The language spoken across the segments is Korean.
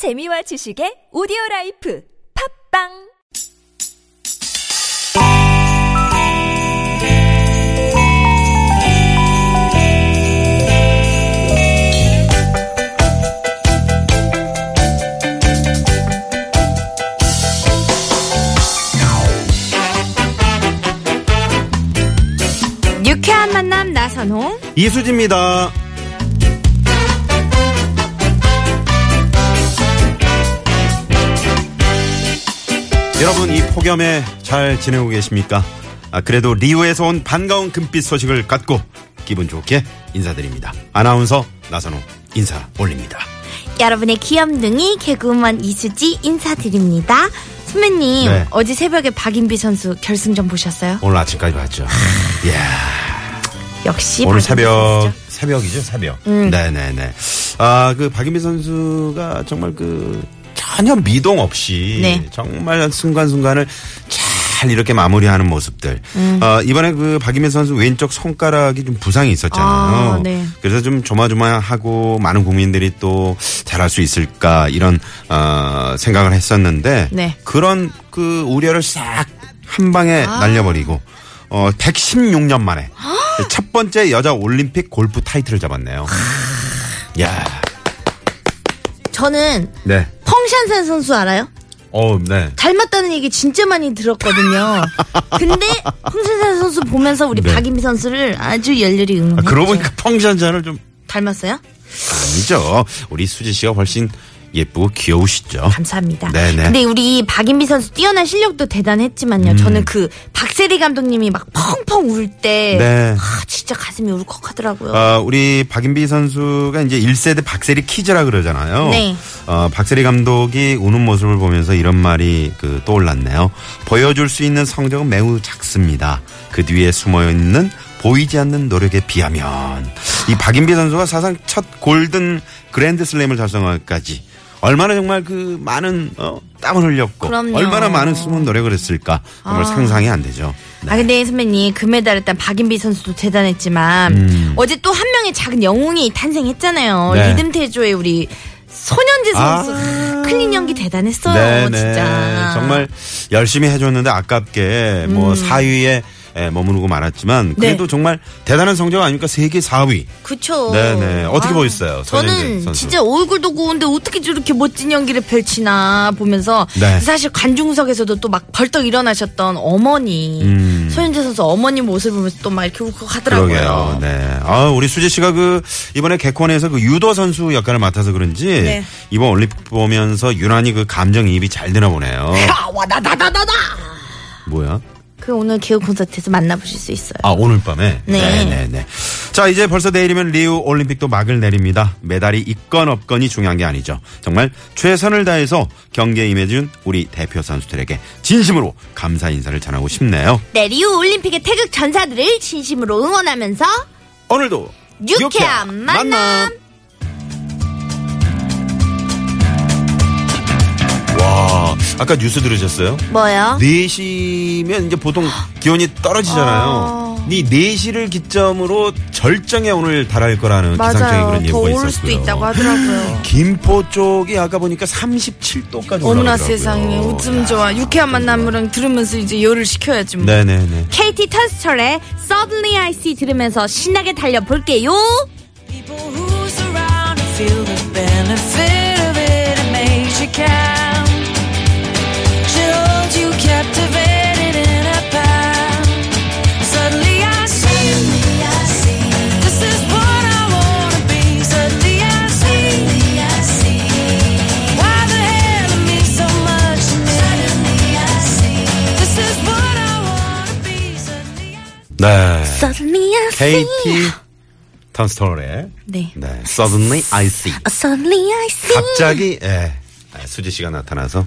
재미와 지식의 오디오 라이프 팝빵 유쾌한 만남 나선홍 이수지입니다. 여러분 이 폭염에 잘 지내고 계십니까? 아, 그래도 리우에서 온 반가운 금빛 소식을 갖고 기분 좋게 인사드립니다. 아나운서 나선호 인사 올립니다. 여러분의 귀염둥이 개그우먼 이수지 인사드립니다 선배님 네. 어제 새벽에 박인비 선수 결승전 보셨어요? 오늘 아침까지 봤죠. 이야. 역시 오늘 새벽 선수죠. 새벽이죠 새벽. 음. 네네네. 아그 박인비 선수가 정말 그 전혀 미동 없이 네. 정말 순간순간을 잘 이렇게 마무리하는 모습들. 음. 어, 이번에 그 박인비 선수 왼쪽 손가락이 좀 부상이 있었잖아요. 아, 네. 그래서 좀 조마조마하고 많은 국민들이 또 잘할 수 있을까 이런 어, 생각을 했었는데 네. 그런 그 우려를 싹 한 방에 아. 날려버리고 어 116년 만에 첫 번째 여자 올림픽 골프 타이틀을 잡았네요. 야, 저는 네, 펑샨산 선수 알아요? 어, 네. 닮았다는 얘기 진짜 많이 들었거든요. 근데 펑샨산 선수 보면서 우리 네. 박인비 선수를 아주 열렬히 아, 응원했죠. 그러고 보니까 펑션잔을 좀 닮았어요? 아니죠. 우리 수지 씨가 훨씬 예쁘고 귀여우시죠. 감사합니다. 네네. 근데 우리 박인비 선수 뛰어난 실력도 음. 대단했지만요. 저는 그 박세리 감독님이 막 펑펑 울 때 네. 아, 진짜 가슴이 울컥하더라고요. 어, 우리 박인비 선수가 이제 1세대 박세리 키즈라 그러잖아요. 네. 어, 박세리 감독이 우는 모습을 보면서 이런 말이 그 떠올랐네요. 보여줄 수 있는 성적은 매우 작습니다. 그 뒤에 숨어 있는 보이지 않는 노력에 비하면 이 박인비 선수가 사상 첫 골든 그랜드 슬램을 달성하기까지 얼마나 정말 그 많은 어, 땀을 흘렸고 그럼요. 얼마나 많은 숨은 노력을 했을까 정말 아. 상상이 안 되죠. 네. 아 근데 선배님 금메달 일단 박인비 선수도 대단했지만 음. 어제 또 한 명의 작은 영웅이 탄생했잖아요. 네. 리듬 태조의 우리 손현지 선수 아. 클린 연기 대단했어요. 네네. 진짜 정말 열심히 해줬는데 아깝게 뭐 4위에 머무르고 말았지만 그래도 음. 네. 정말 대단한 성적 아닙니까? 세계 4위. 그쵸. 네네. 어떻게 보였어요, 손현지 저는? 진짜 얼굴도 고운데 어떻게 저렇게 멋진 연기를 펼치나 보면서 네. 사실 관중석에서도 또 막 벌떡 일어나셨던 어머니 음. 손현재 선수 어머니 모습을 보면서 또 막 이렇게 울컥하더라고요. 그러게요. 네. 아, 우리 수지 씨가 그 이번에 개콘에서 그 유도 선수 역할을 맡아서 그런지 네. 이번 올림픽 보면서 유난히 그 감정이입이 잘 되나 보네요. 와다다다다다. 뭐야? 그 오늘 개그 콘서트에서 만나보실 수 있어요. 아, 오늘 밤에? 네. 네네네. 자, 이제 벌써 내일이면 리우 올림픽도 막을 내립니다. 메달이 있건 없건이 중요한 게 아니죠. 정말 최선을 다해서 경기에 임해준 우리 대표 선수들에게 진심으로 감사 인사를 전하고 싶네요. 네, 리우 올림픽의 태극 전사들을 진심으로 응원하면서 오늘도 유쾌한 만남. 와, 아까 뉴스 들으셨어요? 뭐요? 4시면 이제 보통 기온이 떨어지잖아요. 아. 이 4시를 기점으로 절정에 오늘 달할 거라는 맞아요. 그런 더 예보가 있었고요. 수도 있다고 하더라고요. 김포 쪽이 아까 보니까 37도까지 어머나 올라가더라고요. 세상에 웃음 좋아. 유쾌한 만남을 들으면서 이제 열을 식혀야지 뭐. 네네네. KT 터스철의 Suddenly I See 들으면서 신나게 달려볼게요. People who surround and feel the benefit of it, it makes you count. 네. Suddenly I See. KT 턴스토널의 네. 네. Suddenly I See. Suddenly I See. 갑자기 예. 수지 씨가 나타나서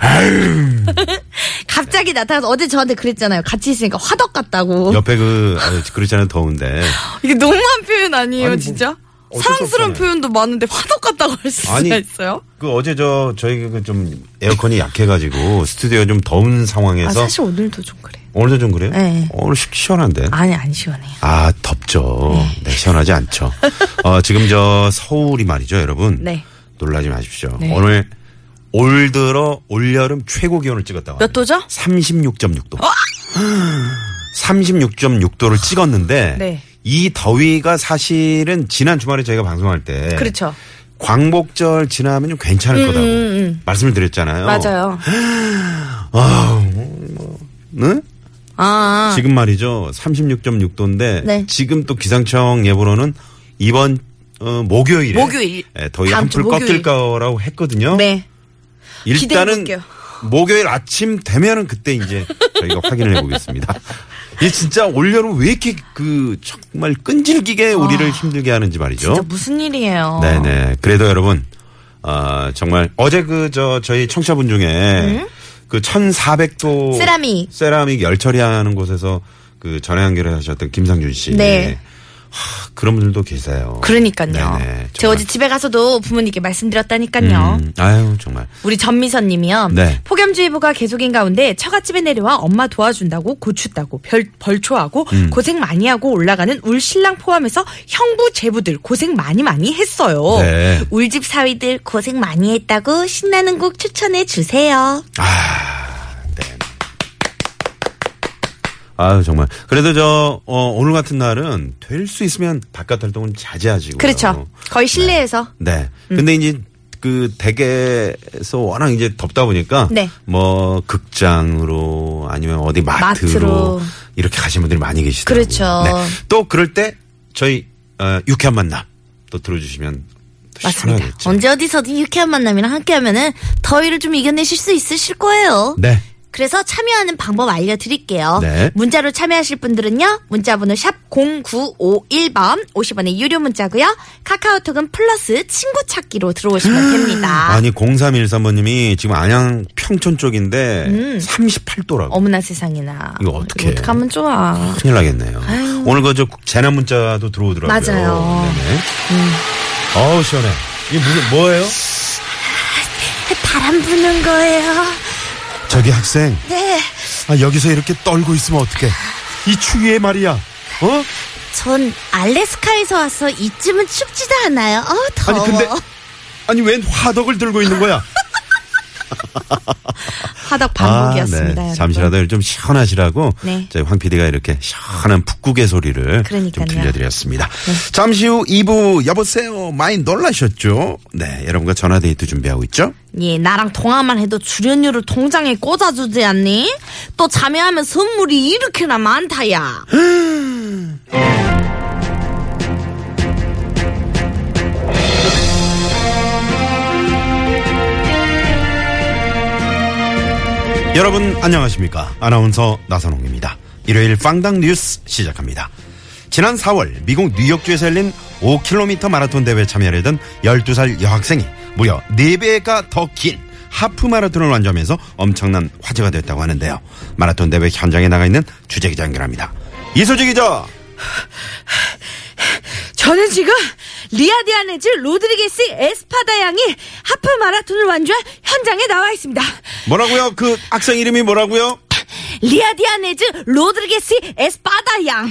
갑자기 나타나서 어제 저한테 그랬잖아요. 같이 있으니까 화덕 같다고. 옆에 그 아유, 그렇잖아요 더운데 이게 너무한 표현 아니에요, 아니, 뭐, 진짜? 사랑스러운. 표현도 많은데 화덕 같다고 할 수가 아니, 있어요? 그 어제 저 저희 그 좀 에어컨이 약해가지고 스튜디오가 좀 더운 아, 상황에서 사실 오늘도 좀 그래. 오늘도 좀 그래요? 네. 오늘 시- 시원한데. 아니, 안 시원해요. 아 덥죠. 네, 시원하지 않죠. 어, 지금 저 서울이 말이죠, 여러분. 네. 놀라지 마십시오. 네. 오늘 올 들어 올여름 최고 기온을 찍었다고. 몇 도죠? 36.6도. 36.6도를 찍었는데 네. 이 더위가 사실은 지난 주말에 저희가 방송할 때 그렇죠. 광복절 지나면 좀 괜찮을 거다고 말씀을 드렸잖아요. 맞아요. 아, 뭐, 네? 아, 지금 말이죠. 36.6도인데 네. 지금 또 기상청 예보로는 이번 어, 목요일에 목요일. 예, 더위 한풀. 꺾일 거라고 했거든요. 네. 일단은 기대해볼게요. 목요일 아침 되면은 그때 이제 저희가 확인을 해보겠습니다. 이게 진짜 올여름 왜 이렇게 그 정말 끈질기게 우리를 힘들게 하는지 말이죠. 아. 진짜 무슨 일이에요? 네네. 그래도 여러분, 아 정말 어제 그 저 저희 청취자분 중에 그 1,400도 세라믹. 세라믹 열 처리하는 곳에서 그 전화 연결을 하셨던 김상준 씨. 네. 하, 그런 분들도 계세요. 그러니까요. 제가 어제 집에 가서도 부모님께 말씀드렸다니까요. 음, 아유 정말. 우리 전미선 님이요. 네. 폭염주의보가 계속인 가운데 처갓집에 내려와 엄마 도와준다고 고추 따고 별, 벌초하고 음. 고생 많이 하고 올라가는 울 신랑 포함해서 형부 제부들 고생 많이 많이 했어요. 네. 울집 사위들 고생 많이 했다고 신나는 곡 추천해 주세요. 네. 아유 정말. 그래도 저 어, 오늘 같은 날은 될 수 있으면 바깥 활동은 자제하시고. 그렇죠. 거의 실내에서. 네. 근데 이제 그 댁에서 워낙 이제 덥다 보니까 네. 뭐 극장으로 아니면 어디 마트로, 마트로. 이렇게 가시는 분들이 많이 계시더라고요. 그렇죠. 네. 또 그럴 때 저희 어, 유쾌한 만남 또 들어주시면 또 맞습니다. 시원하겠죠. 언제 어디서든 유쾌한 만남이랑 함께하면은 더위를 좀 이겨내실 수 있으실 거예요. 네. 그래서 참여하는 방법 알려드릴게요. 네. 문자로 참여하실 분들은요. 문자번호 샵 0951번 50원의 유료 문자고요. 카카오톡은 플러스 친구 찾기로 들어오시면 됩니다. 아니 0313번님이 지금 안양 평촌 쪽인데 38도라고. 음. 어머나 세상에나. 이거 어떡해. 어떡하면 좋아. 큰일 나겠네요. 오늘 그저 재난 문자도 들어오더라고요. 맞아요. 음. 어우 시원해. 이게 무슨 뭐예요? 바람 부는 거예요. 저기 학생. 네. 아, 여기서 이렇게 떨고 있으면 어떡해. 이 추위에 말이야. 어? 전 알래스카에서 와서 이쯤은 춥지도 않아요. 어, 더워. 아니 근데 아니 웬 화덕을 들고 있는 거야? 화덕 반복이었습니다. 아, 네. 잠시라도 좀 시원하시라고 네. 저희 황 PD가 이렇게 시원한 북극의 소리를 그러니까요. 좀 들려드렸습니다. 잠시 후 2부 여보세요. 많이 놀라셨죠? 네, 여러분과 전화 데이트 준비하고 있죠? 예, 나랑 통화만 해도 출연료를 통장에 꽂아주지 않니? 또 참여하면 선물이 이렇게나 많다야. 여러분 안녕하십니까? 아나운서 나선홍입니다. 일요일 퐝당 뉴스 시작합니다. 지난 4월 미국 뉴욕주에서 열린 5km 마라톤 대회에 참여하려던 12살 여학생이 무려 4배가 더 긴 하프 마라톤을 완주하면서 엄청난 화제가 됐다고 하는데요. 마라톤 대회 현장에 나가 있는 주재 기자 연결합니다. 이소지 기자. 저는 지금 리아디아네즈 로드리게스 에스파다 양이 하프 마라톤을 완주한 현장에 나와 있습니다. 뭐라고요? 그 학생 이름이 뭐라고요? 리아디아네즈 로드리게스 에스파다 양.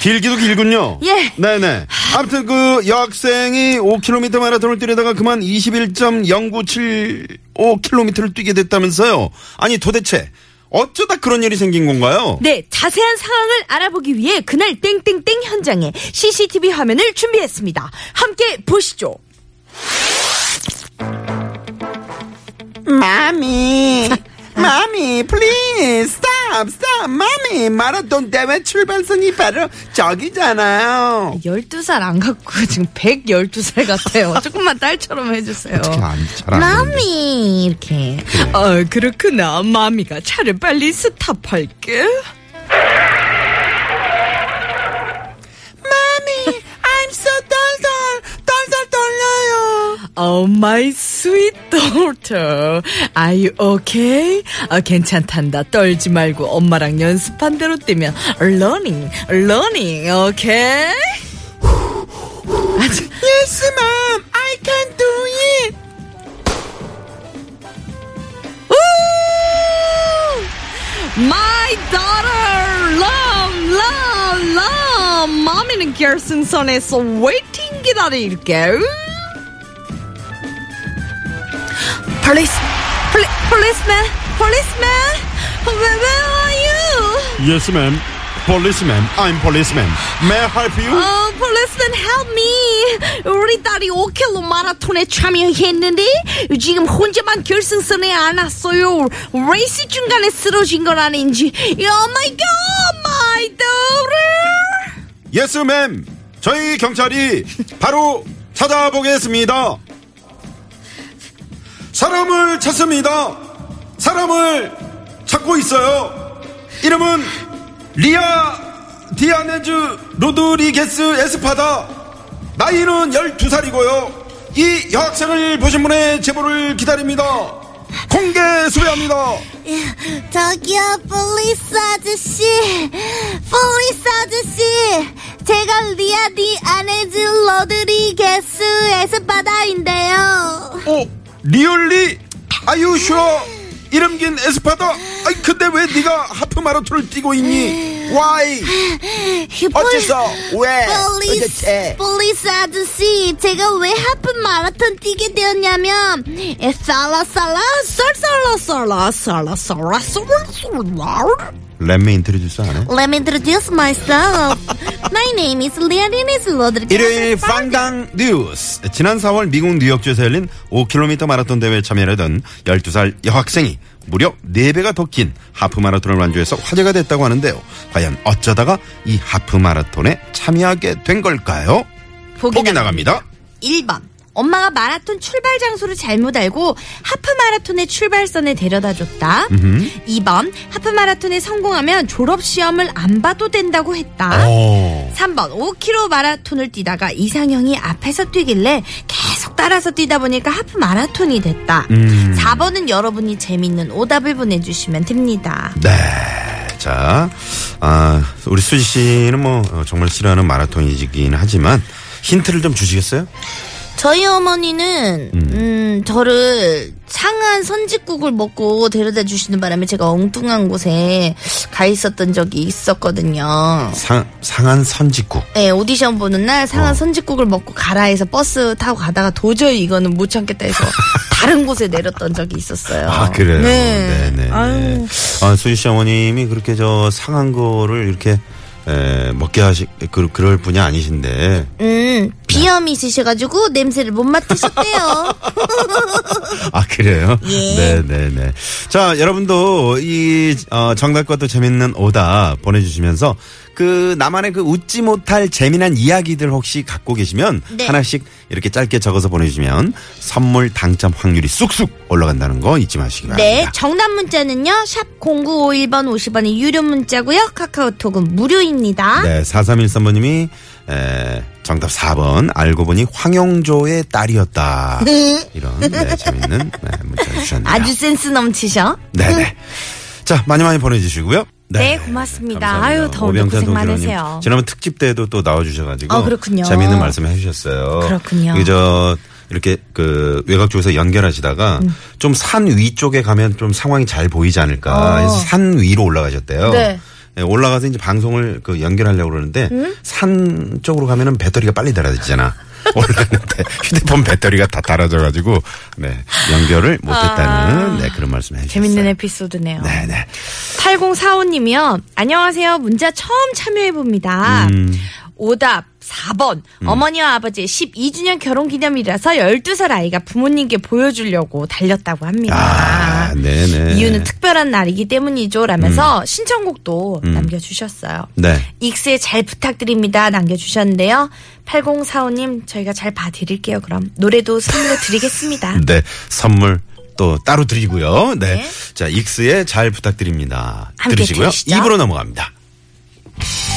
길기도 길군요. 예. 네네. 아무튼 그 여학생이 5km 마라톤을 뛰려다가 그만 21.0975km를 뛰게 됐다면서요. 아니 도대체 어쩌다 그런 일이 생긴 건가요? 네, 자세한 상황을 알아보기 위해 그날 땡땡땡 현장에 CCTV 화면을 준비했습니다. 함께 보시죠. 마미, 마미, please stop, 마미. 마라톤 대회 출발선이 바로 저기잖아요. 12살 안 갖고 지금 112살 같아요. 조금만 딸처럼 해주세요. 마미 이렇게. 아 그렇구나. 마미가 차를 빨리 스탑할게. 마미, I'm so 덜덜, 덜덜 떨려요. Oh my sweet daughter. Are you okay? 아, 괜찮단다. 떨지 말고 엄마랑 연습한 대로 뛰면 learning, learning, okay? 아주 Yes, mom, I can do it. My daughter, love, love, love. 마미는 결승선에서 웨이팅 기다릴게. Police, poli, policeman, policeman, where, where are you? Yes, ma'am. Policeman. I'm policeman. May I help you? 어, policeman help me. 우리 딸이 5킬로 마라톤에 참여했는데 지금 혼자만 결승선에 안 왔어요. 레이스 중간에 쓰러진 건 아닌지. Oh my god, my daughter. Yes, ma'am. 저희 경찰이 바로 찾아보겠습니다. 사람을 찾습니다. 사람을 찾고 있어요. 이름은 리아 디아네즈 로드리게스 에스파다. 나이는 12살이고요. 이 여학생을 보신 분의 제보를 기다립니다. 공개 수배합니다. 저기요, police 아저씨. Police 아저씨. 제가 리아디 아네즈 로드리게스 에스파다인데요. 오, Really? Are you sure? 이름 긴 에스파다? 아이 근데 왜 네가 하프 마라톤을 뛰고 있니? Why? 어째서? 왜? 도대체? Police 아저씨. 제가 왜 하프 마라톤 뛰게 되었냐면, 에, 살라, 살라, 썰썰라, 썰라, 썰라, 썰라, 썰라, 썰라. Let me introduce 안 해? Let me introduce myself. My name is Lianis Rodriguez. 일요일 퐝당 뉴스. 지난 4월 미국 뉴욕주에서 열린 5km 마라톤 대회에 참여하던 12살 여학생이 무려 4배가 더 긴 하프 마라톤을 완주해서 화제가 됐다고 하는데요. 과연 어쩌다가 이 하프 마라톤에 참여하게 된 걸까요? 보기 나갑니다. 1번. 엄마가 마라톤 출발 장소를 잘못 알고 하프 마라톤의 출발선에 데려다 줬다. 2번. 하프 마라톤에 성공하면 졸업 시험을 안 봐도 된다고 했다. 오. 3번 5km 마라톤을 뛰다가 이상형이 앞에서 뛰길래 계속 따라서 뛰다 보니까 하프 마라톤이 됐다. 음. 4번은 여러분이 재밌는 오답을 보내주시면 됩니다. 네. 자, 아, 우리 수지 씨는 뭐 어, 정말 싫어하는 마라톤이긴 하지만 힌트를 좀 주시겠어요? 저희 어머니는 음, 저를 상한 선짓국을 먹고 데려다 주시는 바람에 제가 엉뚱한 곳에 가 있었던 적이 있었거든요. 상, 상한 선짓국. 네, 오디션 보는 날 상한 어. 선짓국을 먹고 가라 해서 버스 타고 가다가 도저히 이거는 못 참겠다 해서 다른 곳에 내렸던 적이 있었어요. 아, 그래요? 네. 네네. 아유. 아, 수지 씨 어머님이 그렇게 저 상한 거를 이렇게 에, 먹게 하시, 그, 그럴 분이 아니신데. 음, 비염이 있으셔가지고 냄새를 못 맡으셨대요. 아, 그래요? 예. 네네네. 자, 여러분도 이, 어, 정답과 또 재밌는 오답 보내주시면서 그 나만의 그 웃지 못할 재미난 이야기들 혹시 갖고 계시면 네. 하나씩 이렇게 짧게 적어서 보내주시면 선물 당첨 확률이 쑥쑥 올라간다는 거 잊지 마시기 바랍니다. 네, 정답 문자는요, 샵 0951번 50원의 유료 문자고요 카카오톡은 무료입니다. 네, 4313번님이 에, 정답 4번 알고 보니 황영조의 딸이었다. 이런 네, 재밌는 네, 문자 주셨네요. 아주 센스 넘치셔. 네네. 자, 많이 많이 보내주시고요. 네, 고맙습니다. 감사합니다. 아유, 더운데 고생 많으세요. 지난번 특집 때도 또 나와주셔가지고. 아, 그렇군요. 재미있는 말씀 해주셨어요. 그렇군요. 그저 이렇게 그 외곽 쪽에서 연결하시다가 음. 좀산 위쪽에 가면 좀 상황이 잘 보이지 않을까 해서 산 위로 올라가셨대요. 어. 네. 네, 올라가서 이제 방송을 그 연결하려고 그러는데 음? 산 쪽으로 가면은 배터리가 빨리 달아지잖아. 올라갔는데 휴대폰 배터리가 다 달아져가지고 네 연결을 못했다는 네 그런 말씀 해주셨어요. 아. 재밌는 에피소드네요. 네네. 8045님이요. 안녕하세요. 문자 처음 참여해 봅니다. 음. 오답 4번. 어머니와 아버지의 12주년 결혼 기념일이라서 12살 아이가 부모님께 보여주려고 달렸다고 합니다. 아, 네네. 이유는 특별한 날이기 때문이죠. 라면서 신청곡도 남겨주셨어요. 네. 익스에 잘 부탁드립니다. 남겨주셨는데요. 8045님, 저희가 잘 봐드릴게요. 그럼 노래도 선물로 드리겠습니다. 네, 선물 또 따로 드리고요. 네. 네. 자, 익스에 잘 부탁드립니다. 함께 들으시고요. 들으시죠. 입으로 넘어갑니다. 네.